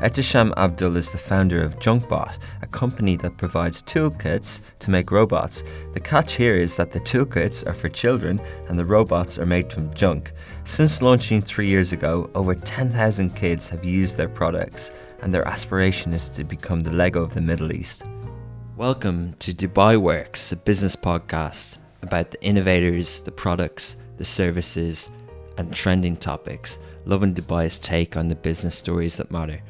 Etisham Abdul is the founder of Junkbot, a company that provides toolkits to make robots. The catch here is that the toolkits are for children and the robots are made from junk. Since launching three years ago, over 10,000 kids have used their products, and their aspiration is to become the Lego of the Middle East. Welcome to Dubai Works, a business podcast about the innovators, the products, the services, and trending topics. Love in Dubai's take on the business stories that matter.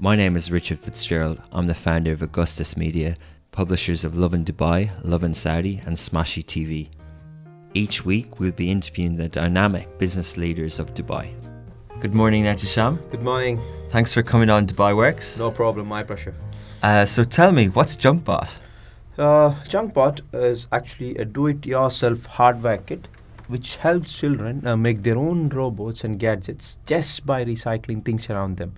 My name is Richard Fitzgerald. I'm the founder of Augustus Media, publishers of Love in Dubai, Love in Saudi, and Smashy TV. Each week, we'll be interviewing the dynamic business leaders of Dubai. Good morning, Etisham. Good morning. Thanks for coming on Dubai Works. No problem, my pleasure. Uh, so tell me, what's Junkbot? Uh, Junkbot is actually a do-it-yourself hardware kit which helps children uh, make their own robots and gadgets just by recycling things around them.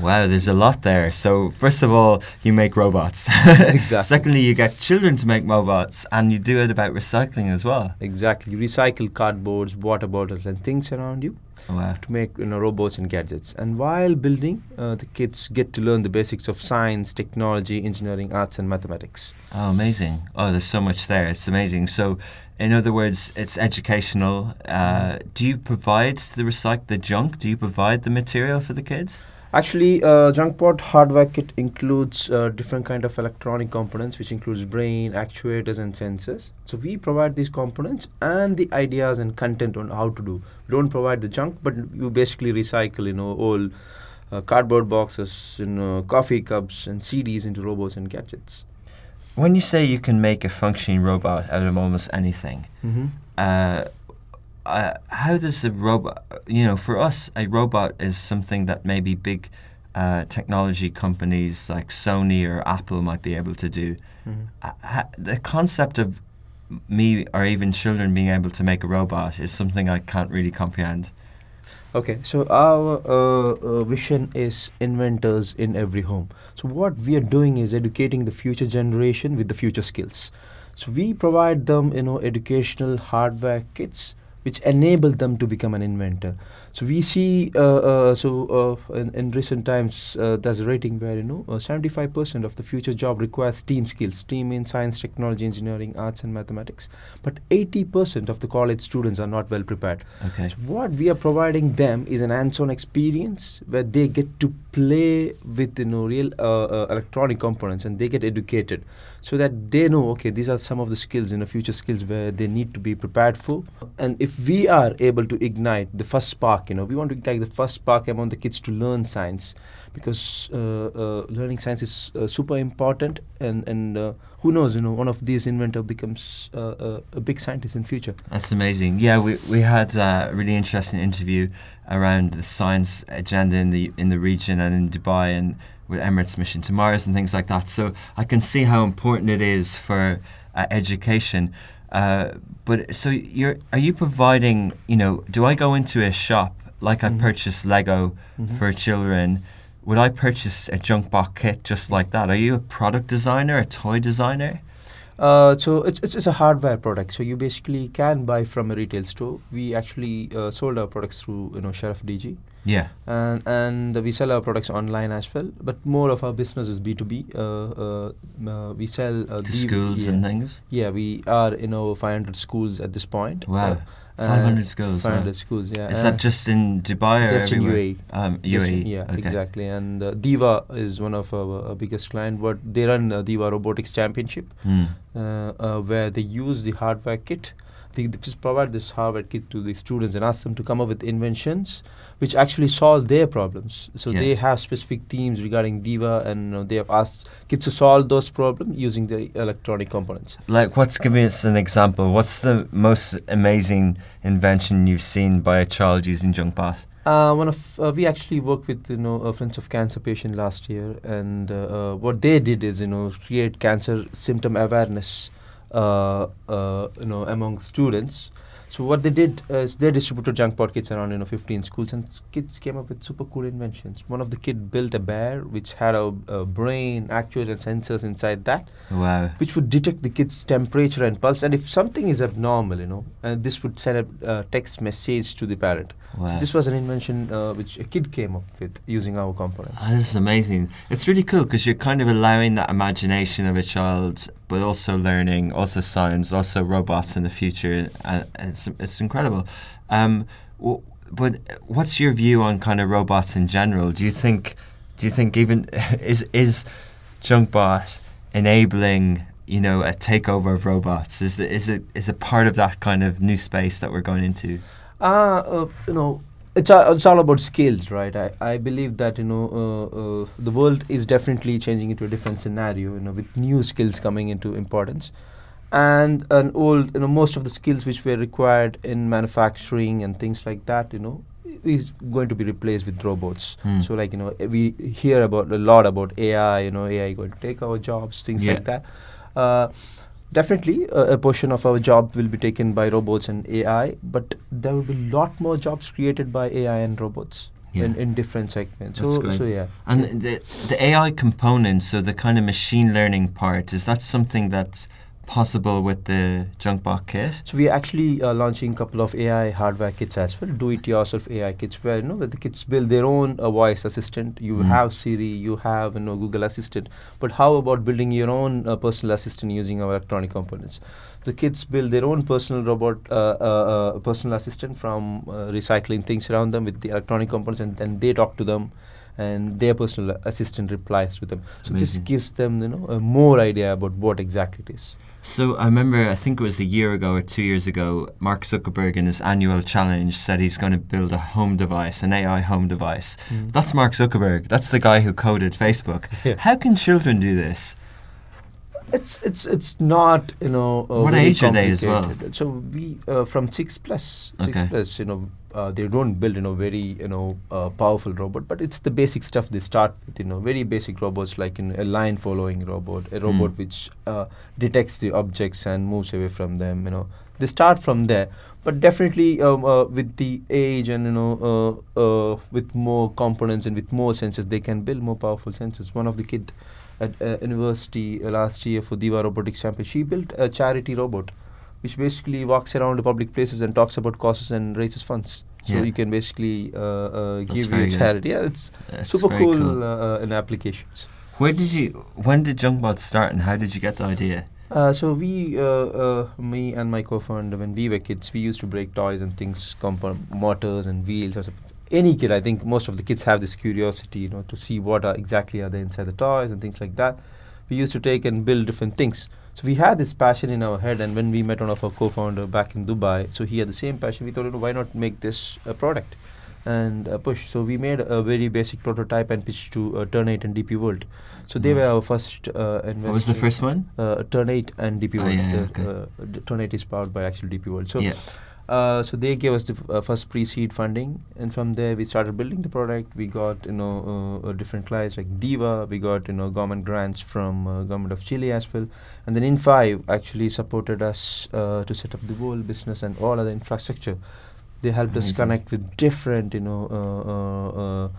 Wow, there's a lot there. So, first of all, you make robots. Exactly. Secondly, you get children to make robots, and you do it about recycling as well. Exactly. You recycle cardboards, water bottles, and things around you Wow. to make you know robots and gadgets. And while building, uh, the kids get to learn the basics of science, technology, engineering, arts, and mathematics. Oh, amazing. Oh, there's so much there. It's amazing. So, in other words, it's educational. Uh, do you provide the recycle the junk? Do you provide the material for the kids? Actually, uh, Junkbot hardware kit includes uh, different kind of electronic components, which includes brain, actuators, and sensors. So we provide these components and the ideas and content on how to do. We don't provide the junk, but you basically recycle, you know, all uh, cardboard boxes, you know, coffee cups, and CDs into robots and gadgets. When you say you can make a functioning robot out of almost anything, Mm-hmm. uh, uh, how does a robot, you know, for us, a robot is something that maybe big uh, technology companies like Sony or Apple might be able to do. Mm-hmm. Uh, the concept of me or even children being able to make a robot is something I can't really comprehend. Okay, so our uh, uh, vision is inventors in every home. So what we are doing is educating the future generation with the future skills. So we provide them, you know, educational hardware kits which enabled them to become an inventor. So we see, uh, uh, so uh, in, in recent times, uh, there's a rating where you know, uh, 75% of the future job requires STEAM skills. STEAM in science, technology, engineering, arts, and mathematics. But 80% of the college students are not well prepared. Okay. So what we are providing them is an hands-on experience where they get to play with you know real electronic components and they get educated, so that they know okay these are some of the skills you know future skills where they need to be prepared for. And if we are able to ignite the first spark, you know we want to ignite the first spark among the kids to learn science, because uh, uh, learning science is uh, super important and and uh, who knows you know one of these inventor becomes uh, uh, a big scientist in future. That's amazing. Yeah, we, we had a really interesting interview around the science agenda in the in the region and in Dubai and with Emirates mission to Mars and things like that. So I can see how important it is for uh, education. Uh, but so you're are you providing? You know, do I go into a shop like I Mhm. purchase Lego Mhm. for children? Would I purchase a Junkbot kit just like that? Are you a product designer, a toy designer? Uh, so it's, it's it's a hardware product. So you basically can buy from a retail store. We actually uh, sold our products through you know Sharaf DG, Yeah. and and we sell our products online as well. But more of our business is B two B. Uh, uh, uh, we sell uh, the- schools yeah. and things. Yeah, we are you know 500 schools at this point. Wow. Uh, 500 schools. wow. 500 schools. Yeah. Is that just in Dubai or just in everywhere? UAE? Um, UAE. yeah, okay. exactly. And uh, DEWA is one of our, uh, biggest client. What they run uh, DEWA Robotics Championship. Uh, where they use the hardware kit. They, they just provide this hardware kit to the students and ask them to come up with inventions which actually solve their problems. So Yeah. they have specific themes regarding DEWA, and know, they have asked kids to solve those problems using the electronic components. Like, what's give us an example? What's the most amazing invention you've seen by a child using JunkBot? Uh, one of uh, we actually worked with you know a Friends of Cancer patient last year, and uh, uh, what they did is you know create cancer symptom awareness, uh, uh, you know among students. So what they did is they distributed Junkbot kits around you know 15 schools, and kids came up with super cool inventions. One of the kid built a bear which had a, a brain, actuators, and sensors inside that, Wow. which would detect the kid's temperature and pulse. And if something is abnormal, you know, and this would send a uh, text message to the parent. Wow. So this was an invention uh, which a kid came up with using our components. Ah, this is amazing. It's really cool because you're kind of allowing that imagination of a child, but also learning, also science, also robots in the future. And it's, it's incredible. Um, but what's your view on kind of robots in general? Do you think, do you think even is is Junkbot enabling you know a takeover of robots? Is is it is it part of that kind of new space that we're going into? Ah, uh, you know, it's all, it's all about skills, right? I, I believe that you know uh, uh, the world is definitely changing into a different scenario. You know, with new skills coming into importance, and an old, you know, most of the skills which were required in manufacturing and things like that, you know, is going to be replaced with robots. Hmm. So, like you know, we hear about a lot about AI. You know, AI going to take our jobs, things Yeah. like that. Uh, definitely, uh, a portion of our job will be taken by robots and AI, but there will be a lot more jobs created by AI and robots Yeah. in, in different segments. That's so, great. so yeah. And the the AI component, so the kind of machine learning part, is that something that's possible with the Junkbot kit? So we are actually uh, launching a couple of AI hardware kits as well, do-it-yourself AI kits, where you know where the kids build their own uh, voice assistant. You Mm. have Siri, you have you know Google Assistant, but how about building your own uh, personal assistant using our electronic components? The kids build their own personal robot, uh, uh, uh, personal assistant from uh, recycling things around them with the electronic components, and then they talk to them. And their personal assistant replies to them. So this gives them, you know, a more idea about what exactly it is. So I remember, I think it was a year ago or two years ago, Mark Zuckerberg in his annual challenge said he's going to build a home device, an AI home device. Mm. That's Mark Zuckerberg. That's the guy who coded Facebook. Yeah. How can children do this? It's it's it's not you know. Uh, What age are they as well? So we uh, from six plus, six Okay. plus. You know, uh, they don't build you know very you know uh, powerful robot, but it's the basic stuff they start with. You know, very basic robots like you know, a line following robot, a robot Mm. which uh, detects the objects and moves away from them. You know, they start from there. But definitely, um, uh, with the age and you know, uh, uh, with more components and with more sensors, they can build more powerful sensors. One of the kid at uh, university uh, last year for DEWA Robotics Champion, she built a charity robot, which basically walks around the public places and talks about causes and raises funds. So Yeah. you can basically uh, uh, give your good. charity. Yeah, it's It's super cool, cool. Uh, uh, in applications. Where did you? When did Junkbot start, and how did you get the idea? Uh, so we, uh, uh, me and my co-founder, when we were kids, we used to break toys and things, motors and wheels. Or something. Any kid, I think most of the kids have this curiosity, you know, to see what are exactly are they inside the toys and things like that. We used to take and build different things. So we had this passion in our head, and when we met one of our co-founder back in Dubai, so he had the same passion. We thought, you know, why not make this a product? and uh, push. So we made a very basic prototype and pitched to uh, Turn8 and DP World. So they were our first uh, investor. What was the first one? Uh, Turn8 and DP Oh, World. yeah, okay. uh, the Turn8 is powered by actual DP World. So yeah. Uh, so they gave us the f- uh, first pre-seed funding, and from there we started building the product. We got you know uh, uh, different clients like DEWA. We got you know government grants from uh, government of Chile as well, and then In5 actually supported us uh, to set up the whole business and all other infrastructure. They helped us connect with different you know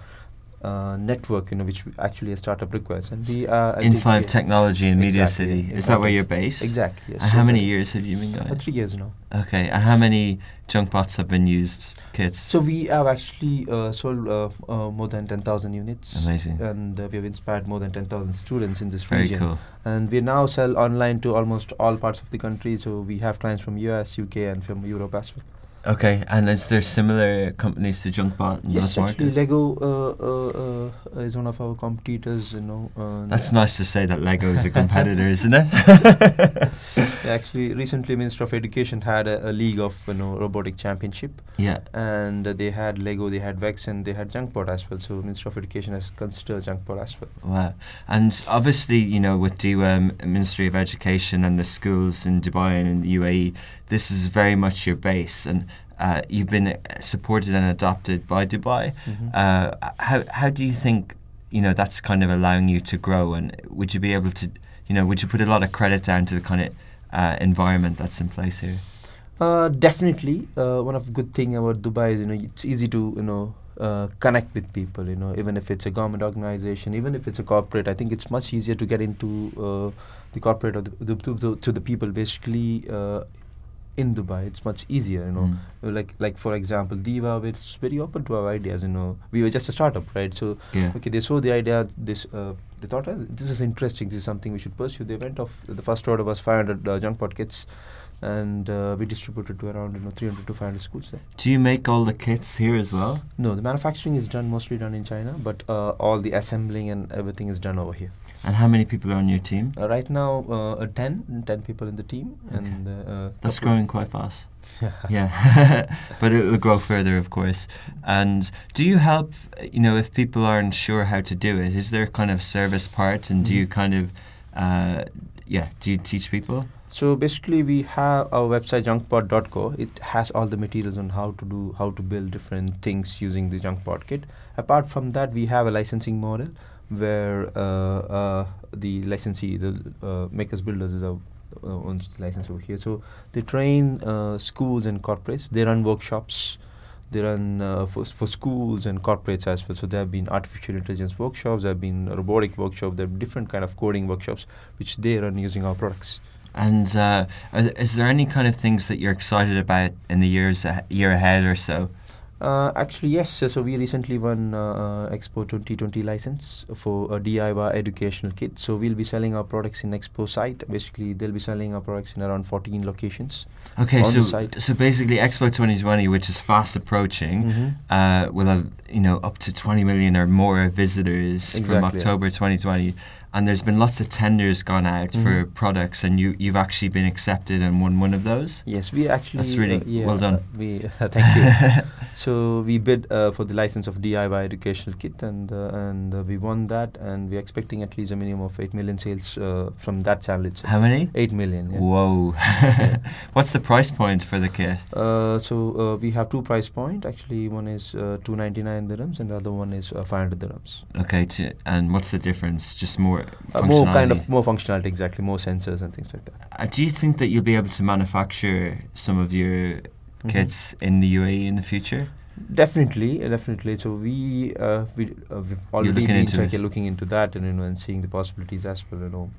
uh, uh, uh, uh, network you know which actually a startup requires, and we uh, In Five Technology in Media Exactly, City. in Is that where you're based? exactly. Yes. And So how many years have you been Uh, going? three years now. Okay. And how many Junkbots have been used? Kits. So we have actually uh, sold uh, uh, more than 10,000 units. Amazing. And uh, we have inspired more than 10,000 students in this Very region. cool. And we now sell online to almost all parts of the country. So we have clients from US, UK, and from Europe as well. Okay. And is there similar companies to Junkbot in yes, actually, markets? Lego uh, uh, uh, is one of our competitors. You know. Uh, That's nice to say that Lego is a competitor, isn't it? Yeah, actually, recently, Minister of Education had a, a league of you know robotic championship. yeah. and uh, they had Lego, they had Vex, and they had Junkbot as well. So Minister of Education has considered Junkbot as well. Wow. And obviously, you know, with the um, Ministry of Education and the schools in Dubai and in the UAE, this is very much your base. And uh, you've been supported and adopted by Dubai. Uh, how, how do you think, you know, that's kind of allowing you to grow? And would you be able to, you know, would you put a lot of credit down to the kind of uh, environment that's in place here? Uh, definitely, uh, one of the good thing about Dubai is you know it's easy to you know uh, connect with people. You know, even if it's a government organization, even if it's a corporate, I think it's much easier to get into uh, the corporate or the, the, to, the, to the people. Basically, uh, in Dubai, it's much easier. You know, Mm. like like for example, DEWA, it's very open to our ideas. You know, we were just a startup, right? So Yeah. okay, they saw the idea. This uh, they thought "Oh, this is interesting. This is something we should pursue. They went off. The first order was 500 uh, Junkbot kits, and uh, we distributed it to around you know 300 to 500 schools there. Do you make all the kits here as well? No, the manufacturing is done mostly done in China, but uh, all the assembling and everything is done over here. And how many people are on your team? Uh, right now, uh, uh, 10, 10 people in the team, and uh, That's growing quite fast. Yeah, but it will grow further, of course. And do you help? You know, if people aren't sure how to do it, is there a kind of service part, and do you kind of, uh, yeah, do you teach people? So basically, we have our website junkbot.co. It has all the materials on how to do, how to build different things using the junkpot kit. Apart from that, we have a licensing model where uh, uh, the licensee, the uh, makers builders, is uh, owns the license over here. So they train uh, schools and corporates. They run workshops. They run uh, for, for schools and corporates as well. So there have been artificial intelligence workshops. There have been robotic workshops. There have different kind of coding workshops which they run using our products. And uh, is there any kind of things that you're excited about in the years a- year ahead or so? Uh, actually, yes. So, so we recently won uh, uh, Expo 2020 license for a DIY educational kit. So we'll be selling our products in Expo site. Basically, they'll be selling our products in around 14 locations. Okay, On so so basically, Expo 2020, which is fast approaching, Mhm. uh, will have you know up to 20 million or more visitors from Exactly, yeah. October 2020, and there's been lots of tenders gone out for Mhm. products, and you you've actually been accepted and won one of those. Yes, we actually. That's really uh, yeah, well done. uh, we thank you. so we bid uh, for the license of DIY educational kit, and uh, and uh, we won that, and we're expecting at least a minimum of eight million sales uh, from that channel itself. How many? Eight million. Yeah. Whoa! What's the price point for the kit? Uh, so uh, we have two price point. Actually, one is uh, 299 dirhams, and the other one is uh, 500 dirhams. Okay, to, and what's the difference? Just more Uh, more kind of more functionality, exactly, more sensors and things like that. Uh, do you think that you'll be able to manufacture some of your Mhm. kits in the UAE in the future? Definitely, uh, definitely. So we uh, we uh, we've already looking been looking into that and you know and seeing the possibilities as well. You know,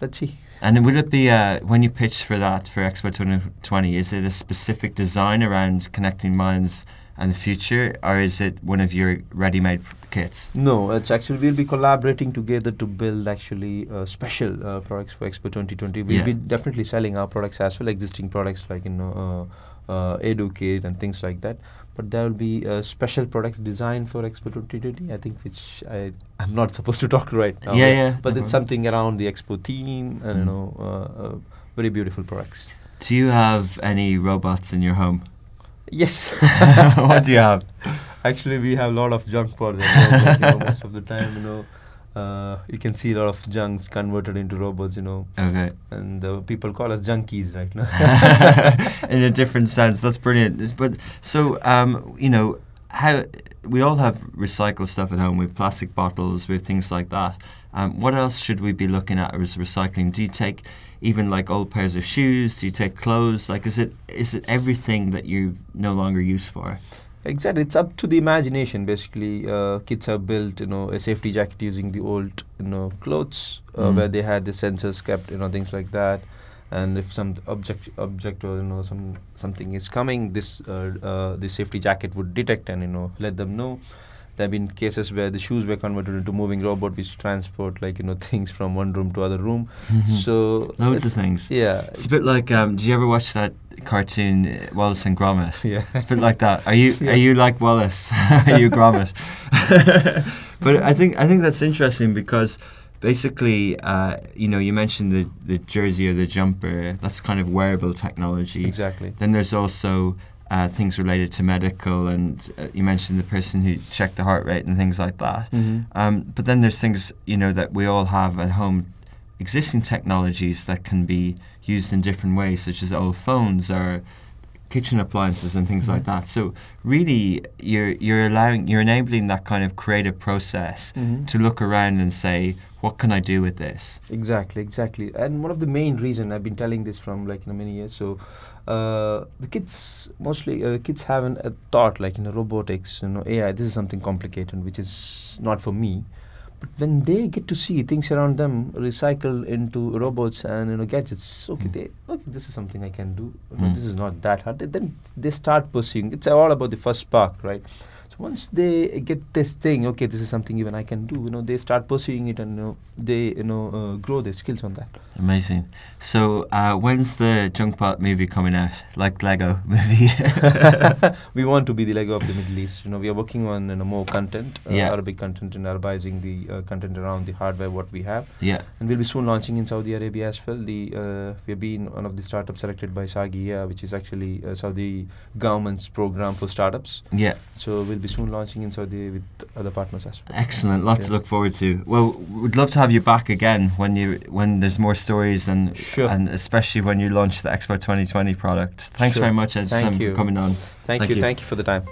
let's see. And will it be uh, when you pitch for that for Expo 2020? Is it a specific design around connecting minds and the future, or is it one of your ready-made kits? No, it's actually we'll be collaborating together to build actually uh, special uh, products for Expo 2020. We'll Yeah. be definitely selling our products as well, existing products like you know uh, uh, EduKit and things like that. But there will be uh, special products designed for Expo 2020. I think which I I'm not supposed to talk right now. Yeah, yeah, But no it's problem. something around the Expo theme and you Mm. know uh, uh, very beautiful products. Do you have any robots in your home? Yes. what do you have? Actually, we have a lot of Junkbots. like, you know, most of the time, you know, uh, you can see a lot of junks converted into robots. You know, Okay. and uh, people call us junkies right now. in a different sense. That's brilliant. But so um, you know how we all have recycled stuff at home. We have plastic bottles, we have things like that. Um, what else should we be looking at as recycling? Do you take even like old pairs of shoes? Do you take clothes? Like, is it is it everything that you no longer use for? exactly, it's up to the imagination. Basically, uh, kids have built, you know, a safety jacket using the old, you know, clothes uh, Mm. where they had the sensors kept, you know, things like that. And if some object, object or you know some something is coming, this uh, uh, the safety jacket would detect and you know let them know. There have been cases where the shoes were converted into moving robot, which transport like you know things from one room to other room. So Loads of things. Yeah, It's a bit like. Um, do you ever watch that cartoon uh, Wallace and Gromit? yeah. It's a bit like that. Are you Yeah. are you like Wallace? are you Gromit? but I think I think that's interesting because basically, uh, you know, you mentioned the the jersey or the jumper. That's kind of wearable technology. exactly. Then there's also uh, things related to medical, and uh, you mentioned the person who checked the heart rate and things like that. Mhm. Um, but then there's things you know that we all have at home, existing technologies that can be used in different ways, such as old phones or kitchen appliances and things like Mhm. that. So really, you're you're allowing you're enabling that kind of creative process Mhm. to look around and say, what can I do with this? Exactly, exactly. And one of the main reason I've been telling this from like you know many years. So uh, the kids mostly uh, kids haven't a thought like you know robotics, you know AI. This is something complicated, which is not for me. But when they get to see things around them recycle into robots and you know gadgets, okay, Mm. they okay, this is something I can do. Mm. This is not that hard. They- Then they start pursuing. It's all about the first spark, right? So once they get this thing, okay, this is something even I can do. You know, they start pursuing it and you know, they you know uh, grow their skills on that. Amazing. So uh, when's the Junkbot movie coming out? Like Lego movie? we want to be the Lego of the Middle East. You know, we are working on you know, more content, uh, Yeah. Arabic content, and Arabizing the uh, content around the hardware what we have. yeah. And we'll be soon launching in Saudi Arabia as well. The uh, we have been one of the startups selected by Sagia, which is actually uh, Saudi government's program for startups. Yeah. So we'll be soon launching in Saudi with other partners as well. Excellent. Lots to look forward to. Well, we'd love to have you back again when you when there's more stories and Sure. and especially when you launch the Expo 2020 product. Thanks Sure. very much, Ed, Thank Sam, you. for coming on. Thank, Thank you, you. thank you for the time.